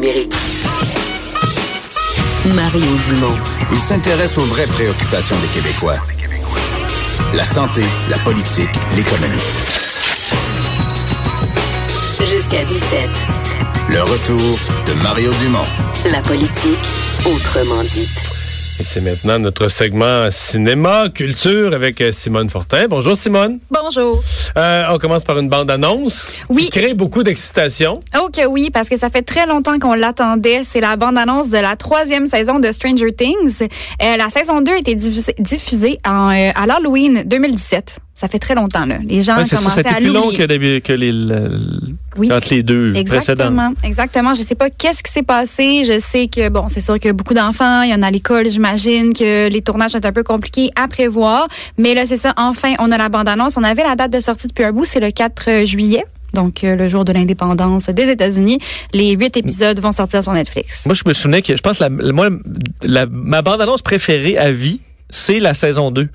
numérique. Mario Dumont. Il s'intéresse aux vraies préoccupations des Québécois. La santé, la politique, l'économie. Jusqu'à 17. Le retour de Mario Dumont. La politique, autrement dite. C'est maintenant notre segment cinéma, culture avec euh, Simone Fortin. Bonjour Simone. Bonjour. Euh, on commence par une bande-annonce Oui. qui crée beaucoup d'excitation. Oh que oui, parce que ça fait très longtemps qu'on l'attendait. C'est la bande-annonce de la troisième saison de Stranger Things. Euh, la saison 2 a été diffusée, diffusée en, euh, à l'Halloween 2017. Ça fait très longtemps, là. Les gens Ouais, c'est ça, ça commençaient à plus long que, les- que les, le- Oui. entre les deux précédents. Exactement, exactement. Je sais pas qu'est-ce qui s'est passé. Je sais que bon, c'est sûr que beaucoup d'enfants, il y en a à l'école, j'imagine que les tournages sont un peu compliqués à prévoir. Mais là, c'est ça. Enfin, on a la bande-annonce. On avait la date de sortie depuis un bout, c'est le 4 juillet. Donc, euh, le jour de l'indépendance des États-Unis. Les huit épisodes vont sortir sur Netflix. Moi, je me souvenais que je pense que la, moi, la- ma bande-annonce préférée à vie, c'est la saison 2.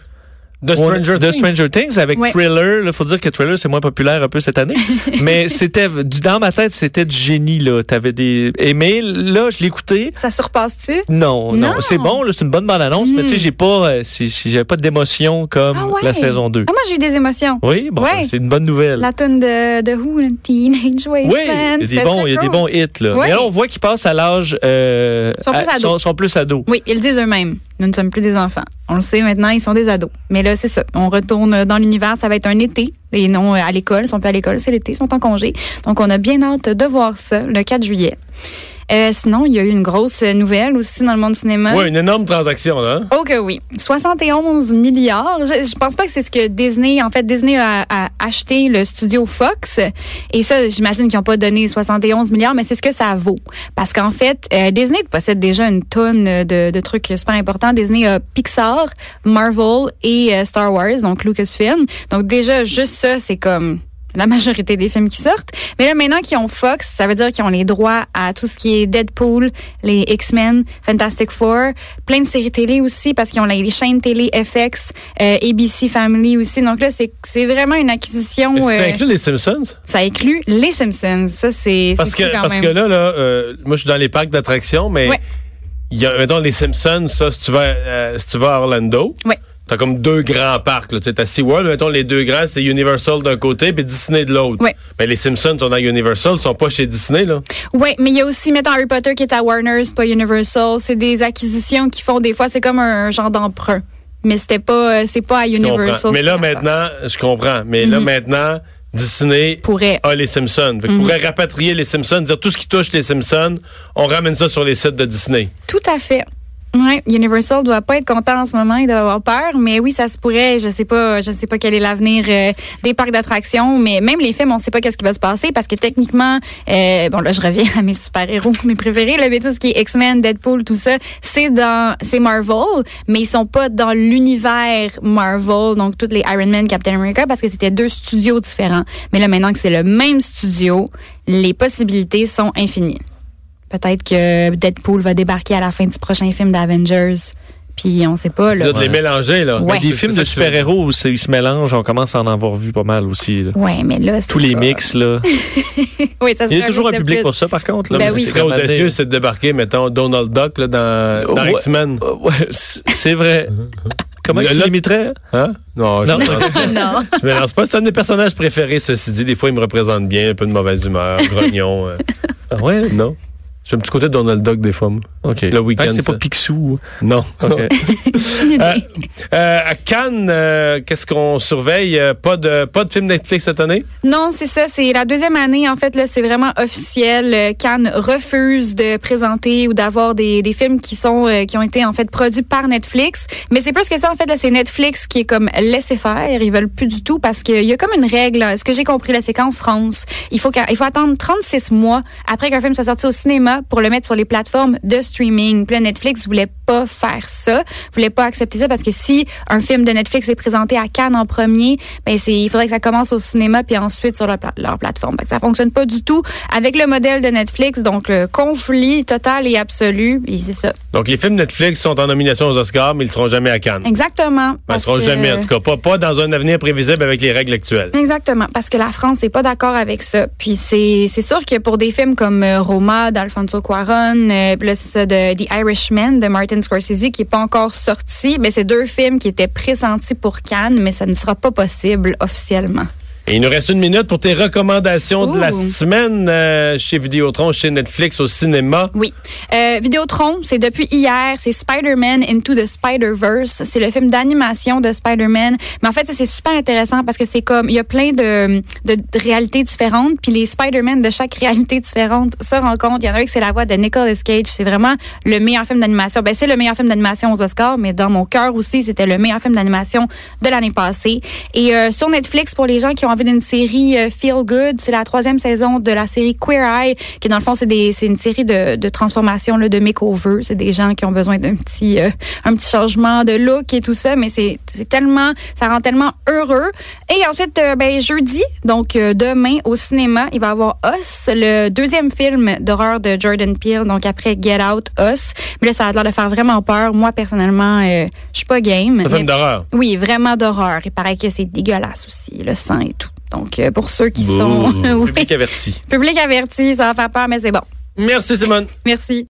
De Stranger Things. Stranger Things avec Ouais. Thriller. Il faut dire que Thriller, c'est moins populaire un peu cette année. Mais c'était, dans ma tête, c'était du génie, là. T'avais des, et mais là, je l'écoutais. Ça surpasse-tu? Non, non, Non. c'est bon, c'est une bonne bande-annonce, mais tu sais, j'ai pas, euh, si, si j'avais pas d'émotion comme Ah ouais? la saison 2. Ah, moi, j'ai eu des émotions. Oui, bon, Ouais. c'est une bonne nouvelle. La tune de, de Who, le Teenage Wasteland. Oui, il y a des bons, y a des bons hits là. Ouais. Mais là, on voit qu'ils passent à l'âge, euh, Sont plus à- ados. sont, sont plus ados. Oui, ils le disent eux-mêmes. Nous ne sommes plus des enfants. On le sait maintenant, ils sont des ados. Mais là, c'est ça. On retourne dans l'univers. Ça va être un été. Et non euh, à l'école. Ils sont plus à l'école, c'est l'été. Ils sont en congé. Donc, on a bien hâte de voir ça le 4 juillet. Euh, sinon, il y a eu une grosse nouvelle aussi dans le monde du cinéma. Oui, une énorme transaction, là. hein? Oh que oui. 71 milliards. Je, je pense pas que c'est ce que Disney, en fait, Disney a, a acheté le studio Fox. Et ça, j'imagine qu'ils n'ont pas donné 71 milliards, mais c'est ce que ça vaut. Parce qu'en fait, euh, Disney possède déjà une tonne de, de trucs super importants. Disney a Pixar, Marvel et euh, Star Wars, donc Lucasfilm. Donc déjà, juste ça, c'est comme la majorité des films qui sortent. Mais là, maintenant qu'ils ont Fox, ça veut dire qu'ils ont les droits à tout ce qui est Deadpool, les X-Men, Fantastic Four, plein de séries télé aussi, parce qu'ils ont les chaînes télé FX, euh, ABC Family aussi. Donc là, c'est vraiment une acquisition. Que ça euh, inclut les Simpsons? ça inclut les Simpsons. Ça, c'est Parce que, quand parce même. que là, là euh, moi, je suis dans les parcs d'attractions, mais Ouais. il y a, mettons, les Simpsons, ça, si tu vas, euh, si tu vas à Orlando, Ouais. T'as comme deux grands parcs. Là. T'as SeaWorld, mettons, les deux grands, c'est Universal d'un côté, puis Disney de l'autre. Mais les Simpsons sont dans Universal, ils sont pas chez Disney, là. Oui, mais il y a aussi, mettons, Harry Potter qui est à Warner, c'est pas Universal. C'est des acquisitions qui font des fois, c'est comme un genre d'emprunt. Mais c'était pas, euh, c'est pas à. Universal. Mais là, maintenant, je comprends. Mais là, Mhm. maintenant, Disney Pourrait. a les Simpsons. Fait Mhm. pourrait rapatrier les Simpsons, dire tout ce qui touche les Simpsons, on ramène ça sur les sites de Disney. Tout à fait. Ouais, Universal doit pas être content en ce moment, il doit avoir peur, mais oui, ça se pourrait. Je sais pas, je sais pas quel est l'avenir euh, des parcs d'attractions, mais même les films, on sait pas qu'est-ce qui va se passer parce que techniquement, euh, bon là, je reviens à mes super héros, mes préférés, là, mais tout ce qui est X-Men, Deadpool, tout ça, c'est dans, c'est Marvel, mais ils sont pas dans l'univers Marvel, donc toutes les Iron Man, Captain America, parce que c'était deux studios différents. Mais là, maintenant que c'est le même studio, les possibilités sont infinies. Peut-être que Deadpool va débarquer à la fin du prochain film d'Avengers. Puis on sait pas, là. De les mélanger, là. Ouais. Des films de super-héros ils se mélangent, on commence à en avoir vu pas mal aussi. là. Ouais, mais là, c'est Tous les pas- mix, là. Oui, ça Il y a toujours un public plus. pour ça, par contre. Là, Ben oui. Ce serait audacieux, c'est de débarquer, mettons, Donald Duck là, dans, dans Ouais. X-Men. Euh, ouais, c'est vrai. Comment Le- tu le- limiterais? Hein? Non, je Non. pas. non. Je me lance pas. C'est un de mes personnages préférés, ceci dit. Des fois, il me représente bien, un peu de mauvaise humeur, grognon. euh. Ah ouais? Non? J'ai un petit côté de Donald Duck des fois. moi. OK. Le week-end, C'est pas Picsou. Non. OK. Euh, euh, à Cannes, euh, qu'est-ce qu'on surveille? Euh, pas de pas de film Netflix cette année? Non, c'est ça. C'est la deuxième année, en fait, là, c'est vraiment officiel. Euh, Cannes refuse de présenter ou d'avoir des, des films qui sont euh, qui ont été en fait produits par Netflix. Mais c'est plus que ça, en fait, là, c'est Netflix qui est comme laisser faire. Ils veulent plus du tout parce qu'il y a comme une règle. là. Ce que j'ai compris, là, c'est qu'en France, il faut il faut attendre 36 mois après qu'un film soit sorti au cinéma pour le mettre sur les plateformes de streaming. Puis Netflix voulait pas faire ça, voulaient pas accepter ça parce que si un film de Netflix est présenté à Cannes en premier, ben c'est il faudrait que ça commence au cinéma puis ensuite sur leur, pla- leur plateforme. Que ça fonctionne pas du tout avec le modèle de Netflix, donc le conflit total et absolu, c'est ça. Donc, les films Netflix sont en nomination aux Oscars, mais ils seront jamais à Cannes. Exactement. Ben, ils parce seront que- jamais, en tout cas, pas, pas dans un avenir prévisible avec les règles actuelles. Exactement, parce que la France n'est pas d'accord avec ça. Puis c'est c'est sûr que pour des films comme euh, Roma d'Alfonso Cuarón, euh, ça de The Irishman de Martin Scorsese qui est pas encore sorti, mais c'est deux films qui étaient pressentis pour Cannes, mais ça ne sera pas possible officiellement. Et il nous reste une minute pour tes recommandations de la semaine euh, chez Vidéotron, chez Netflix, au cinéma. Oui. Euh, Vidéotron, c'est depuis hier, c'est Spider-Man Into the Spider-Verse. C'est le film d'animation de Spider-Man. Mais en fait, c'est super intéressant parce que c'est comme, il y a plein de, de, de réalités différentes, puis les Spider-Man de chaque réalité différente se rencontrent. Il y en a un qui c'est la voix de Nicolas Cage. C'est vraiment le meilleur film d'animation. Ben, c'est le meilleur film d'animation aux Oscars, mais dans mon cœur aussi, c'était le meilleur film d'animation de l'année passée. Et euh, sur Netflix, pour les gens qui ont envie d'une série euh, Feel Good, c'est la troisième saison de la série Queer Eye, qui dans le fond, c'est des, c'est une série de, de transformation, là, de makeover. C'est des gens qui ont besoin d'un petit, euh, un petit changement de look et tout ça, mais c'est, c'est tellement, ça rend tellement heureux. Et ensuite, euh, ben, jeudi, donc euh, demain au cinéma, il va y avoir Us, le deuxième film d'horreur de Jordan Peele, donc après Get Out, Us. Mais là, ça a l'air de faire vraiment peur. Moi, personnellement, je suis pas game. Un film d'horreur. oui, vraiment d'horreur. Il paraît que c'est dégueulasse aussi, le sang et tout. Donc, euh, pour ceux qui sont... oui, Public averti. public averti, ça va faire peur, mais c'est bon. Merci, Simone. Merci.